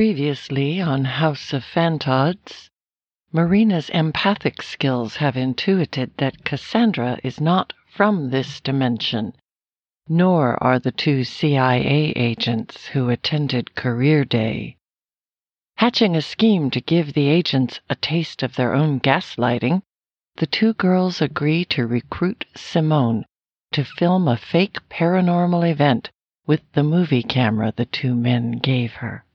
Previously on House of Phantods, Marina's empathic skills have intuited that Cassandra is not from this dimension, nor are the two CIA agents who attended Career Day. Hatching a scheme to give the agents a taste of their own gaslighting, the two girls agree to recruit Simone to film a fake paranormal event with the movie camera the two men gave her.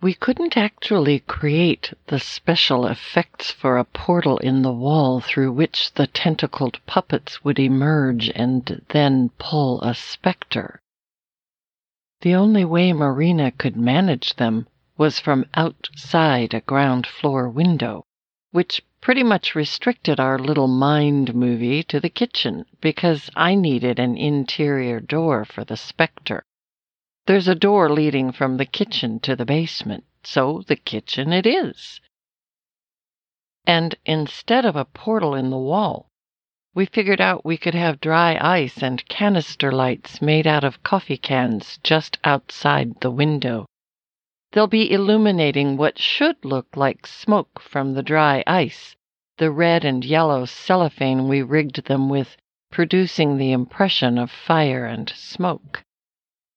We couldn't actually create the special effects for a portal in the wall through which the tentacled puppets would emerge and then pull a specter. The only way Marina could manage them was from outside a ground floor window, which pretty much restricted our little mind movie to the kitchen because I needed an interior door for the specter. There's a door leading from the kitchen to the basement, so the kitchen it is. And instead of a portal in the wall, we figured out we could have dry ice and canister lights made out of coffee cans just outside the window. They'll be illuminating what should look like smoke from the dry ice, the red and yellow cellophane we rigged them with producing the impression of fire and smoke.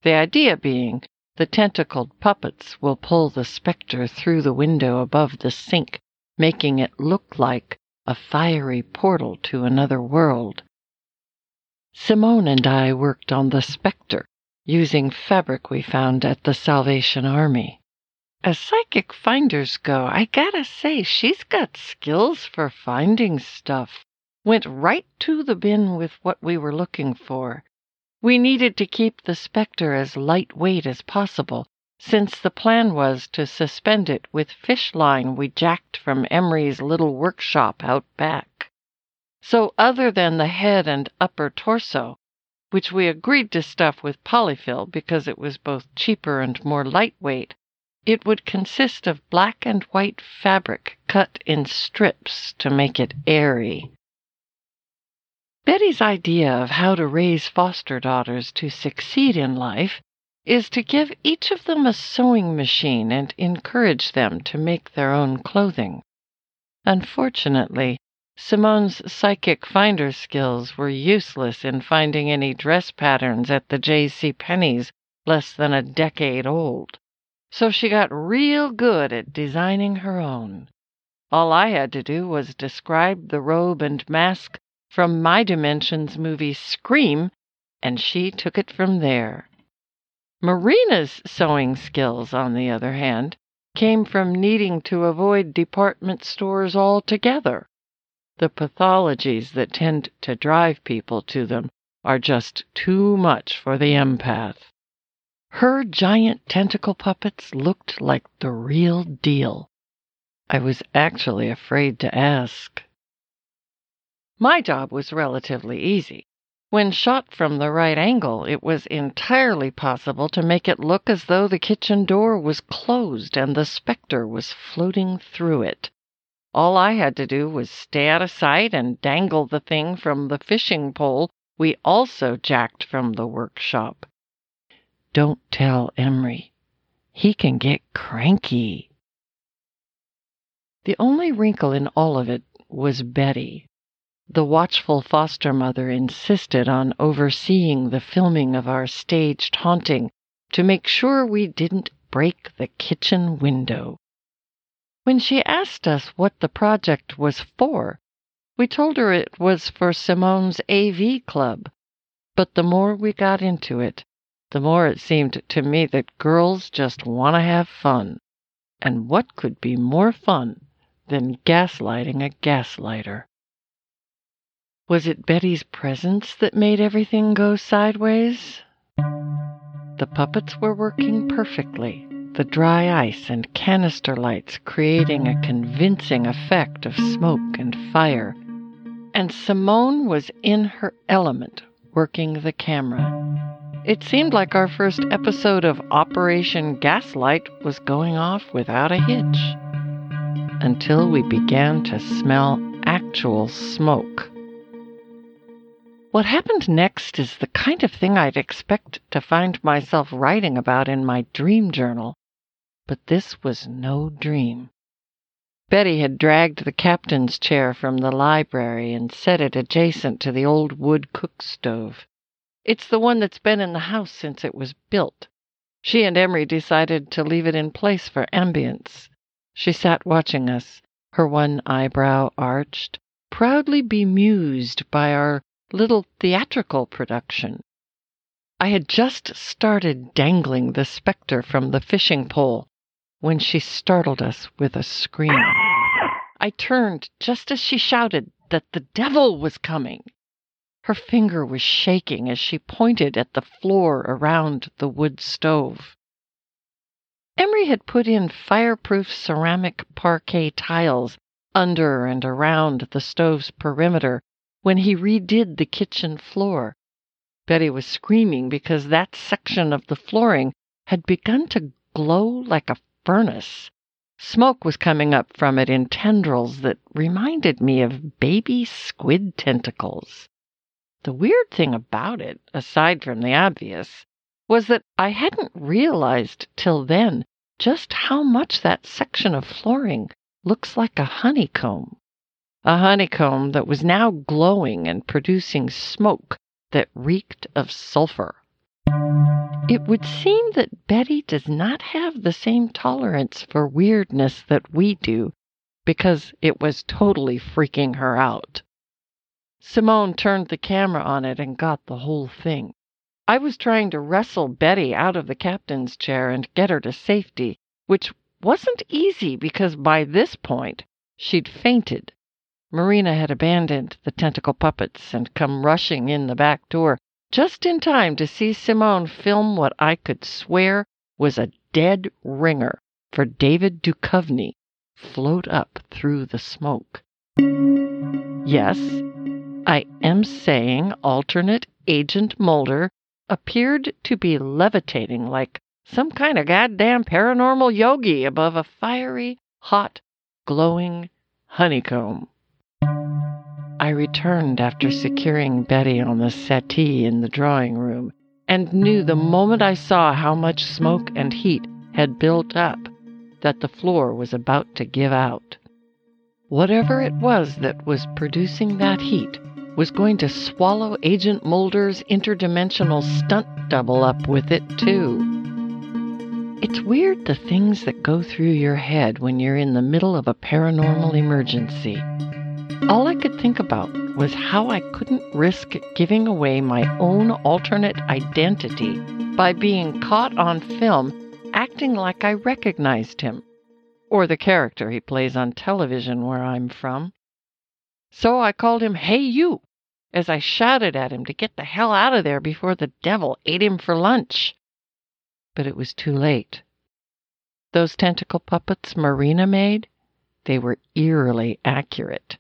The idea being the tentacled puppets will pull the spectre through the window above the sink, making it look like a fiery portal to another world. Simone and I worked on the spectre using fabric we found at the Salvation Army. As psychic finders go, I gotta say, she's got skills for finding stuff. Went right to the bin with what we were looking for. We needed to keep the specter as lightweight as possible, since the plan was to suspend it with fish line we jacked from Emery's little workshop out back. So, other than the head and upper torso, which we agreed to stuff with polyfill because it was both cheaper and more lightweight, it would consist of black and white fabric cut in strips to make it airy. Betty's idea of how to raise foster daughters to succeed in life is to give each of them a sewing machine and encourage them to make their own clothing. Unfortunately, Simone's psychic finder skills were useless in finding any dress patterns at the J.C. Penney's less than a decade old so she got real good at designing her own. All I had to do was describe the robe and mask from my Dimensions movie Scream, and she took it from there. Marina's sewing skills, on the other hand, came from needing to avoid department stores altogether. The pathologies that tend to drive people to them are just too much for the empath. Her giant tentacle puppets looked like the real deal. I was actually afraid to ask. My job was relatively easy. When shot from the right angle, it was entirely possible to make it look as though the kitchen door was closed and the specter was floating through it. All I had to do was stay out of sight and dangle the thing from the fishing pole we also jacked from the workshop. Don't tell Emery. He can get cranky. The only wrinkle in all of it was Betty. The watchful foster mother insisted on overseeing the filming of our staged haunting to make sure we didn't break the kitchen window. When she asked us what the project was for, we told her it was for Simone's AV club. But the more we got into it, the more it seemed to me that girls just want to have fun. And what could be more fun than gaslighting a gaslighter? Was it Betty's presence that made everything go sideways? The puppets were working perfectly, the dry ice and canister lights creating a convincing effect of smoke and fire. And Simone was in her element working the camera. It seemed like our first episode of Operation Gaslight was going off without a hitch. Until we began to smell actual smoke. What happened next is the kind of thing I'd expect to find myself writing about in my dream journal. But this was no dream. Betty had dragged the captain's chair from the library and set it adjacent to the old wood cook stove. It's the one that's been in the house since it was built. She and Emery decided to leave it in place for ambience. She sat watching us, her one eyebrow arched, proudly bemused by our little theatrical production. I had just started dangling the spectre from the fishing pole when she startled us with a scream. I turned just as she shouted that the devil was coming. Her finger was shaking as she pointed at the floor around the wood stove. Emery had put in fireproof ceramic parquet tiles under and around the stove's perimeter when he redid the kitchen floor. Betty was screaming because that section of the flooring had begun to glow like a furnace. Smoke was coming up from it in tendrils that reminded me of baby squid tentacles. The weird thing about it, aside from the obvious, was that I hadn't realized till then just how much that section of flooring looks like a honeycomb a honeycomb that was now glowing and producing smoke that reeked of sulfur. It would seem that Betty does not have the same tolerance for weirdness that we do, because it was totally freaking her out. Simone turned the camera on it and got the whole thing. I was trying to wrestle Betty out of the captain's chair and get her to safety, which wasn't easy because by this point she'd fainted. Marina had abandoned the tentacle puppets and come rushing in the back door just in time to see Simone film what I could swear was a dead ringer for David Duchovny float up through the smoke. Yes, I am saying alternate Agent Mulder appeared to be levitating like some kind of goddamn paranormal yogi above a fiery, hot, glowing honeycomb. I returned after securing Betty on the settee in the drawing room, and knew the moment I saw how much smoke and heat had built up that the floor was about to give out. Whatever it was that was producing that heat was going to swallow Agent Mulder's interdimensional stunt double up with it, too. It's weird the things that go through your head when you're in the middle of a paranormal emergency. All I could think about was how I couldn't risk giving away my own alternate identity by being caught on film acting like I recognized him, or the character he plays on television where I'm from. So I called him Hey You as I shouted at him to get the hell out of there before the devil ate him for lunch. But it was too late. Those tentacle puppets Marina made, they were eerily accurate.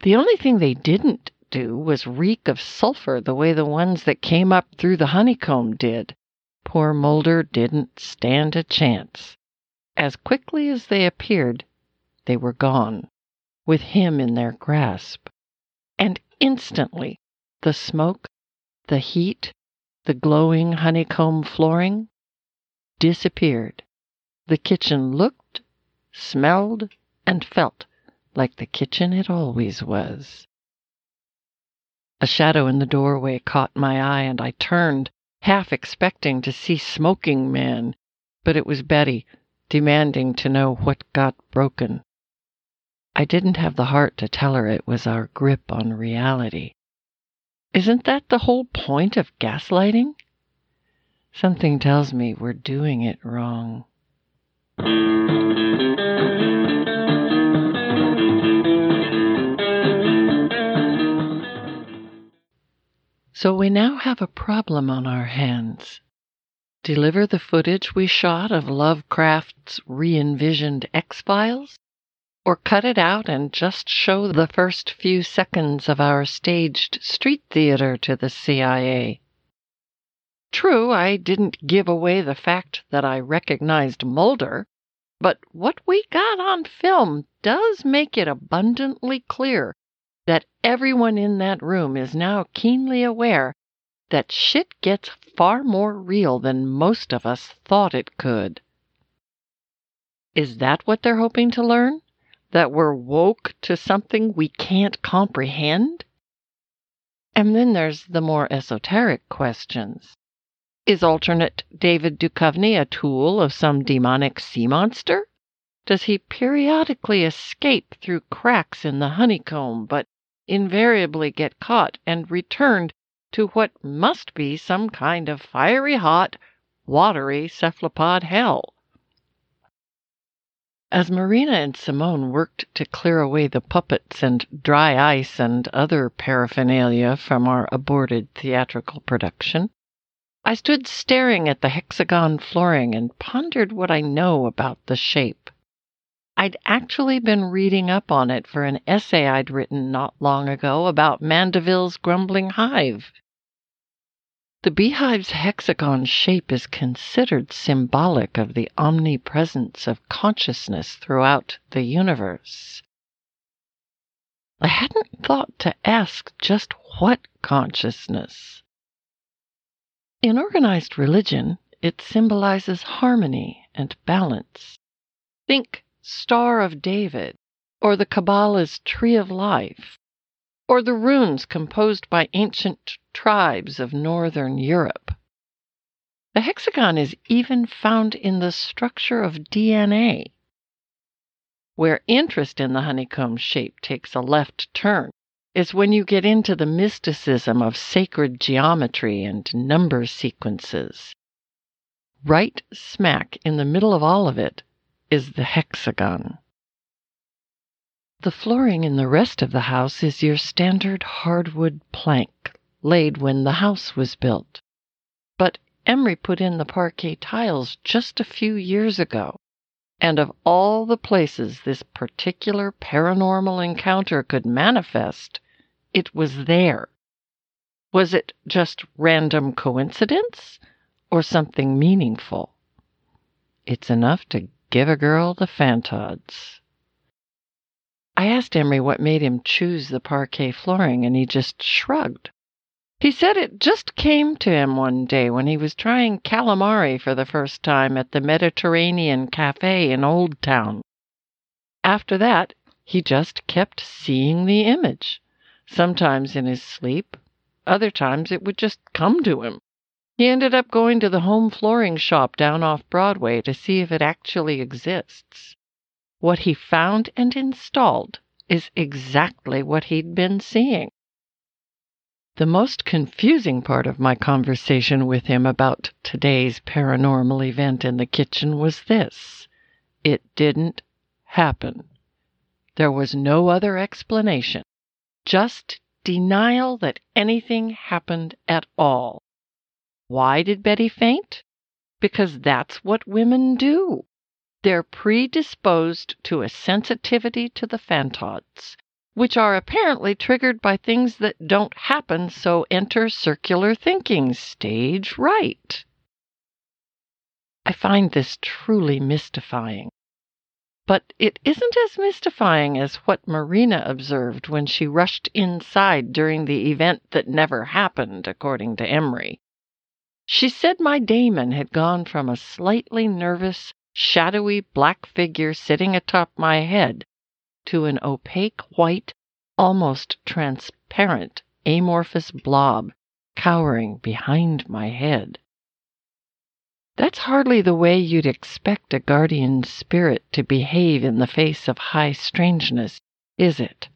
The only thing they didn't do was reek of sulphur the way the ones that came up through the honeycomb did. Poor Mulder didn't stand a chance. As quickly as they appeared, they were gone, with him in their grasp. And instantly the smoke, the heat, the glowing honeycomb flooring disappeared. The kitchen looked, smelled, and felt like the kitchen it always was. A shadow in the doorway caught my eye, and I turned, half expecting to see Smoking Man, but it was Betty, demanding to know what got broken. I didn't have the heart to tell her it was our grip on reality. Isn't that the whole point of gaslighting? Something tells me we're doing it wrong. So we now have a problem on our hands. Deliver the footage we shot of Lovecraft's re envisioned X Files? Or cut it out and just show the first few seconds of our staged street theater to the CIA? True, I didn't give away the fact that I recognized Mulder, but what we got on film does make it abundantly clear that everyone in that room is now keenly aware that shit gets far more real than most of us thought it could. Is that what they're hoping to learn? That we're woke to something we can't comprehend? And then there's the more esoteric questions. Is alternate David Duchovny a tool of some demonic sea monster? Does he periodically escape through cracks in the honeycomb, but invariably get caught and returned to what must be some kind of fiery hot, watery cephalopod hell? As Marina and Simone worked to clear away the puppets and dry ice and other paraphernalia from our aborted theatrical production, I stood staring at the hexagon flooring and pondered what I know about the shape. I'd actually been reading up on it for an essay I'd written not long ago about Mandeville's grumbling hive. The beehive's hexagon shape is considered symbolic of the omnipresence of consciousness throughout the universe. I hadn't thought to ask just what consciousness. In organized religion, it symbolizes harmony and balance. Think Star of David, or the Kabbalah's Tree of Life, or the runes composed by ancient tribes of northern Europe. The hexagon is even found in the structure of DNA. Where interest in the honeycomb shape takes a left turn is when you get into the mysticism of sacred geometry and number sequences. Right smack in the middle of all of it is the hexagon. The flooring in the rest of the house is your standard hardwood plank, laid when the house was built. But Emery put in the parquet tiles just a few years ago, and of all the places this particular paranormal encounter could manifest, it was there. Was it just random coincidence or something meaningful? It's enough to give a girl the fantods. I asked Emery what made him choose the parquet flooring, and he just shrugged. He said it just came to him one day when he was trying calamari for the first time at the Mediterranean Cafe in Old Town. After that, he just kept seeing the image, sometimes in his sleep, other times it would just come to him. He ended up going to the home flooring shop down off Broadway to see if it actually exists. What he found and installed is exactly what he'd been seeing. The most confusing part of my conversation with him about today's paranormal event in the kitchen was this it didn't happen. There was no other explanation, just denial that anything happened at all. Why did Betty faint? Because that's what women do. They're predisposed to a sensitivity to the phantods, which are apparently triggered by things that don't happen, so enter circular thinking, stage right. I find this truly mystifying. But it isn't as mystifying as what Marina observed when she rushed inside during the event that never happened, according to Emery. She said my daemon had gone from a slightly nervous, shadowy black figure sitting atop my head to an opaque white, almost transparent, amorphous blob cowering behind my head. That's hardly the way you'd expect a guardian spirit to behave in the face of high strangeness, is it?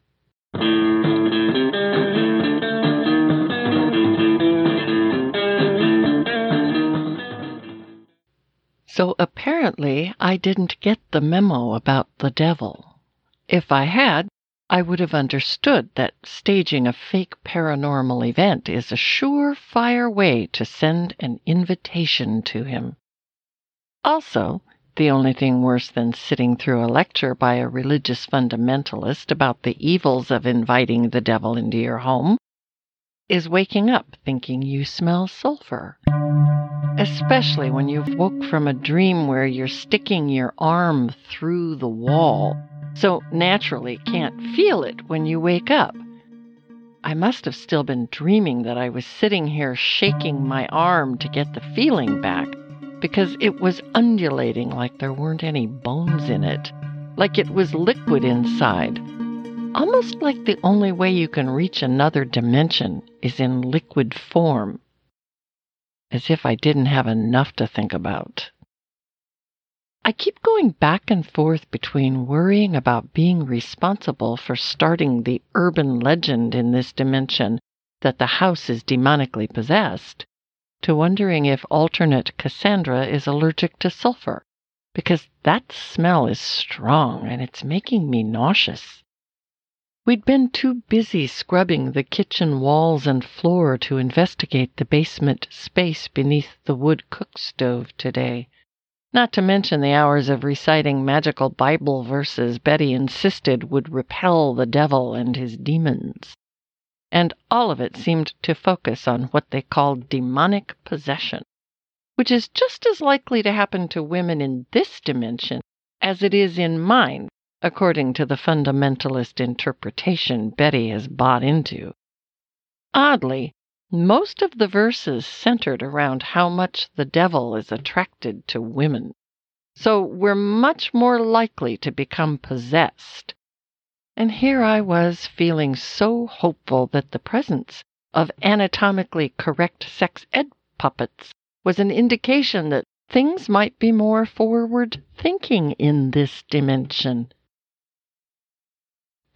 So apparently I didn't get the memo about the devil. If I had, I would have understood that staging a fake paranormal event is a sure-fire way to send an invitation to him. Also, the only thing worse than sitting through a lecture by a religious fundamentalist about the evils of inviting the devil into your home is waking up thinking you smell sulfur. Especially when you've woke from a dream where you're sticking your arm through the wall, so naturally can't feel it when you wake up, I must have still been dreaming that I was sitting here shaking my arm to get the feeling back because it was undulating like there weren't any bones in it, like it was liquid inside. Almost like the only way you can reach another dimension is in liquid form. As if I didn't have enough to think about. I keep going back and forth between worrying about being responsible for starting the urban legend in this dimension that the house is demonically possessed, to wondering if alternate Cassandra is allergic to sulfur, because that smell is strong and it's making me nauseous. We'd been too busy scrubbing the kitchen walls and floor to investigate the basement space beneath the wood cook stove today not to mention the hours of reciting magical Bible verses Betty insisted would repel the devil and his demons. And all of it seemed to focus on what they called demonic possession, which is just as likely to happen to women in this dimension as it is in mine, according to the fundamentalist interpretation Betty has bought into. Oddly, most of the verses centered around how much the devil is attracted to women. So we're much more likely to become possessed. And here I was feeling so hopeful that the presence of anatomically correct sex ed puppets was an indication that things might be more forward thinking in this dimension.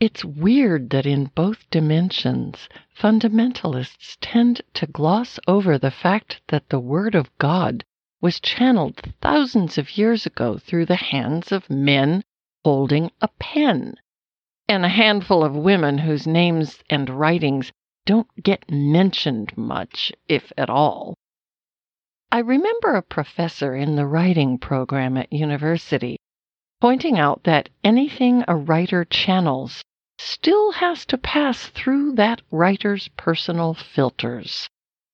It's weird that in both dimensions, fundamentalists tend to gloss over the fact that the Word of God was channeled thousands of years ago through the hands of men holding a pen, and a handful of women whose names and writings don't get mentioned much, if at all. I remember a professor in the writing program at university pointing out that anything a writer channels still has to pass through that writer's personal filters.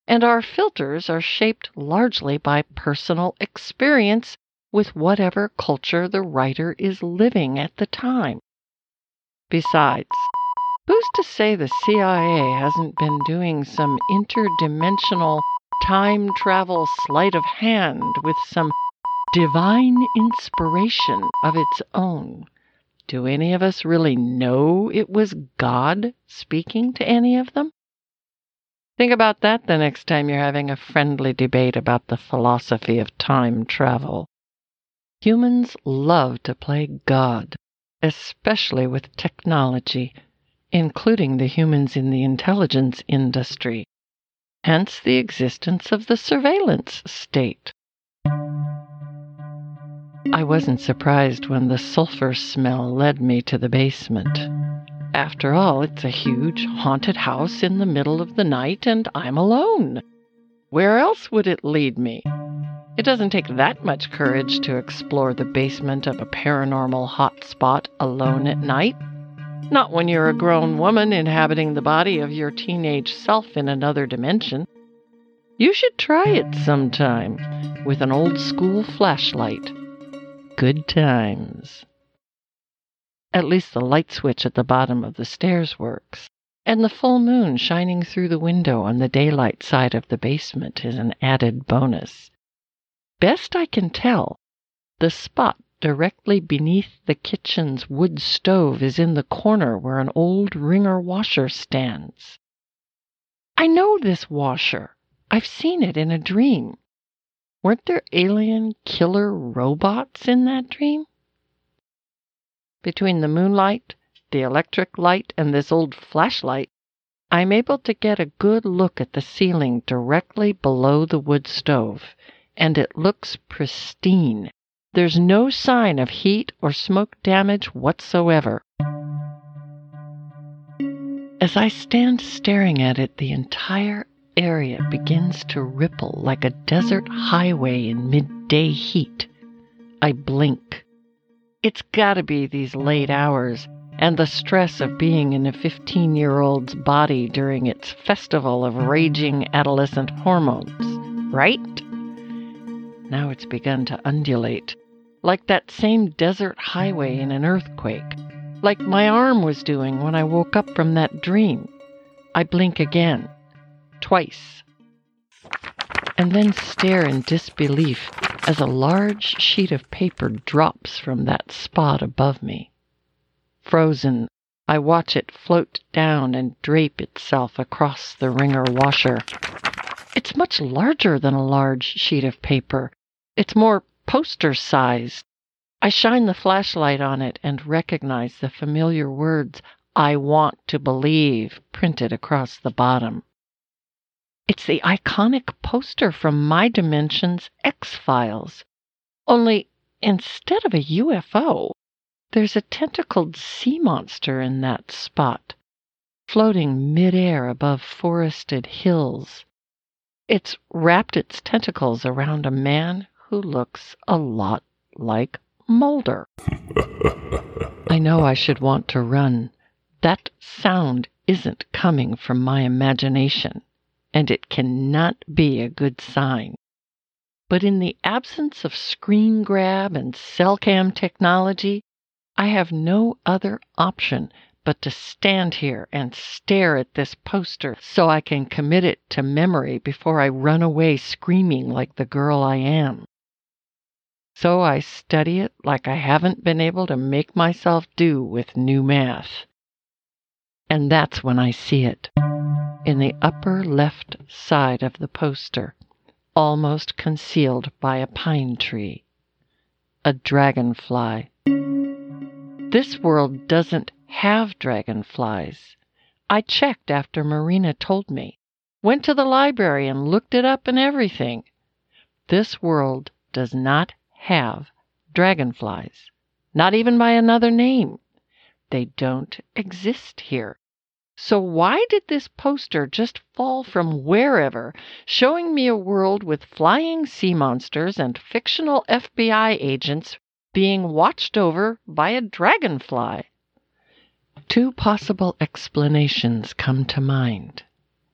And our filters are shaped largely by personal experience with whatever culture the writer is living at the time. Besides, who's to say the CIA hasn't been doing some interdimensional time travel sleight of hand with some divine inspiration of its own? Do any of us really know it was God speaking to any of them? Think about that the next time you're having a friendly debate about the philosophy of time travel. Humans love to play God, especially with technology, including the humans in the intelligence industry, hence the existence of the surveillance state. I wasn't surprised when the sulfur smell led me to the basement. After all, it's a huge haunted house in the middle of the night, and I'm alone. Where else would it lead me? It doesn't take that much courage to explore the basement of a paranormal hotspot alone at night. Not when you're a grown woman inhabiting the body of your teenage self in another dimension. You should try it sometime with an old school flashlight good times. At least the light switch at the bottom of the stairs works, and the full moon shining through the window on the daylight side of the basement is an added bonus. Best I can tell, the spot directly beneath the kitchen's wood stove is in the corner where an old wringer washer stands. I know this washer. I've seen it in a dream. Weren't there alien killer robots in that dream? Between the moonlight, the electric light, and this old flashlight, I'm able to get a good look at the ceiling directly below the wood stove, and it looks pristine. There's no sign of heat or smoke damage whatsoever. As I stand staring at it, the entire area begins to ripple like a desert highway in midday heat. I blink. It's gotta be these late hours and the stress of being in a 15 year old's body during its festival of raging adolescent hormones, right? Now it's begun to undulate, like that same desert highway in an earthquake, like my arm was doing when I woke up from that dream. I blink again, twice, and then stare in disbelief as a large sheet of paper drops from that spot above me. Frozen, I watch it float down and drape itself across the wringer washer. It's much larger than a large sheet of paper. It's more poster sized. I shine the flashlight on it and recognize the familiar words, I want to believe, printed across the bottom. It's the iconic poster from my dimension's X Files. Only instead of a UFO, there's a tentacled sea monster in that spot, floating midair above forested hills. It's wrapped its tentacles around a man who looks a lot like Mulder. I know I should want to run. That sound isn't coming from my imagination, and it cannot be a good sign. But in the absence of screen grab and cell cam technology, I have no other option but to stand here and stare at this poster so I can commit it to memory before I run away screaming like the girl I am. So I study it like I haven't been able to make myself do with new math. And that's when I see it in the upper left side of the poster, almost concealed by a pine tree. A dragonfly. This world doesn't have dragonflies. I checked after Marina told me. Went to the library and looked it up and everything. This world does not have dragonflies, not even by another name. They don't exist here. So why did this poster just fall from wherever, showing me a world with flying sea monsters and fictional FBI agents being watched over by a dragonfly? Two possible explanations come to mind.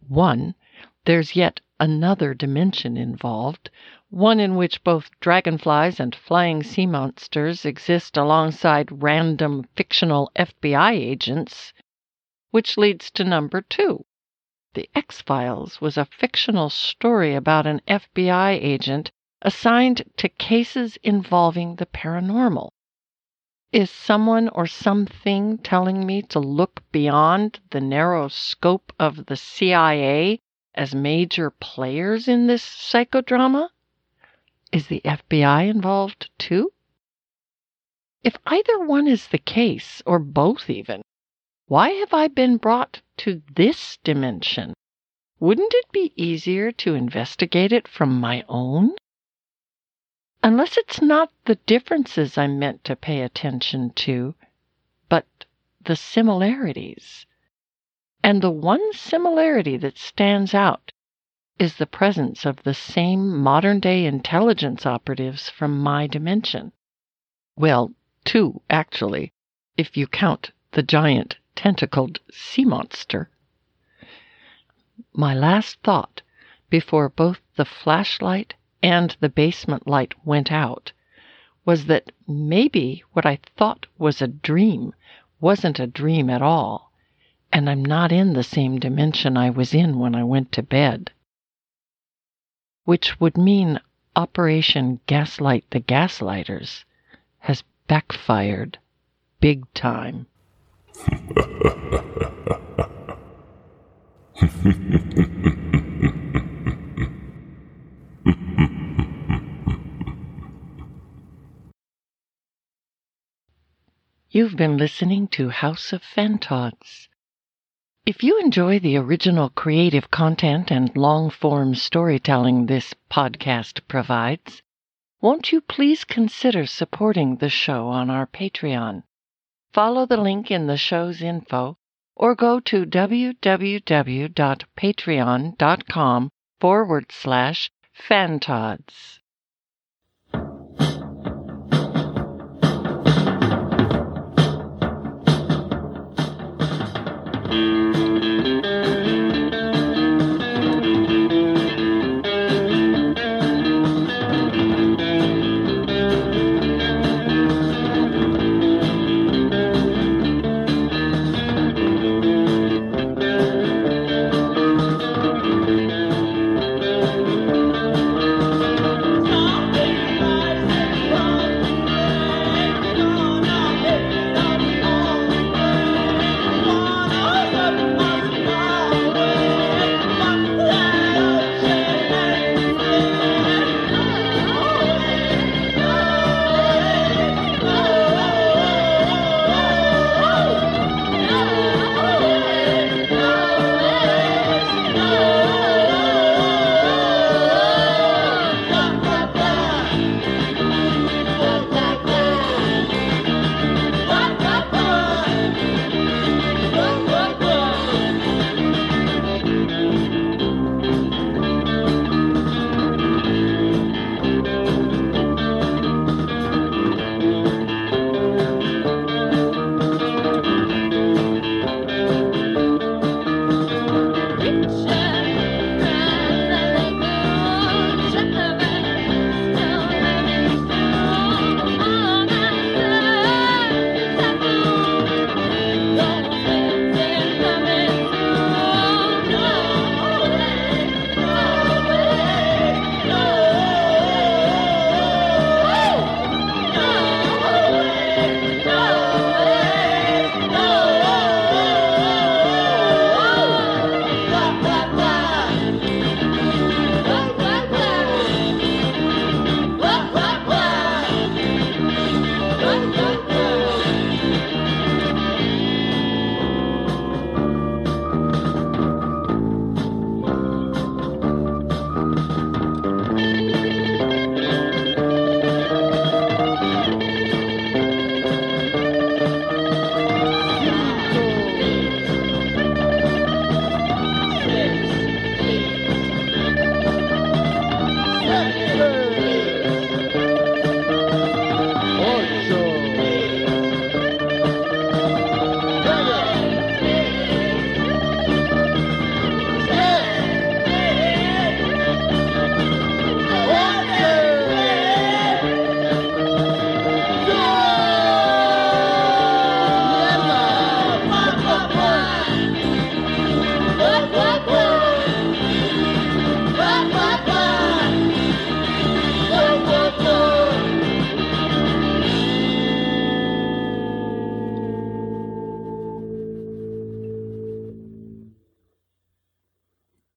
One, there's yet another dimension involved, one in which both dragonflies and flying sea monsters exist alongside random fictional FBI agents, which leads to number two. The X Files was a fictional story about an FBI agent assigned to cases involving the paranormal. Is someone or something telling me to look beyond the narrow scope of the CIA as major players in this psychodrama? Is the FBI involved too? If either one is the case, or both even, why have I been brought to this dimension? Wouldn't it be easier to investigate it from my own? Unless it's not the differences I'm meant to pay attention to, but the similarities. And the one similarity that stands out is the presence of the same modern day intelligence operatives from my dimension. Well, two, actually, if you count the giant tentacled sea monster. My last thought before both the flashlight and the basement light went out was that maybe what I thought was a dream wasn't a dream at all, and I'm not in the same dimension I was in when I went to bed. Which would mean Operation Gaslight the Gaslighters has backfired big time. You've been listening to House of Phantods. If you enjoy the original creative content and long form storytelling this podcast provides, won't you please consider supporting the show on our Patreon? Follow the link in the show's info or go to www.patreon.com forward slash phantods.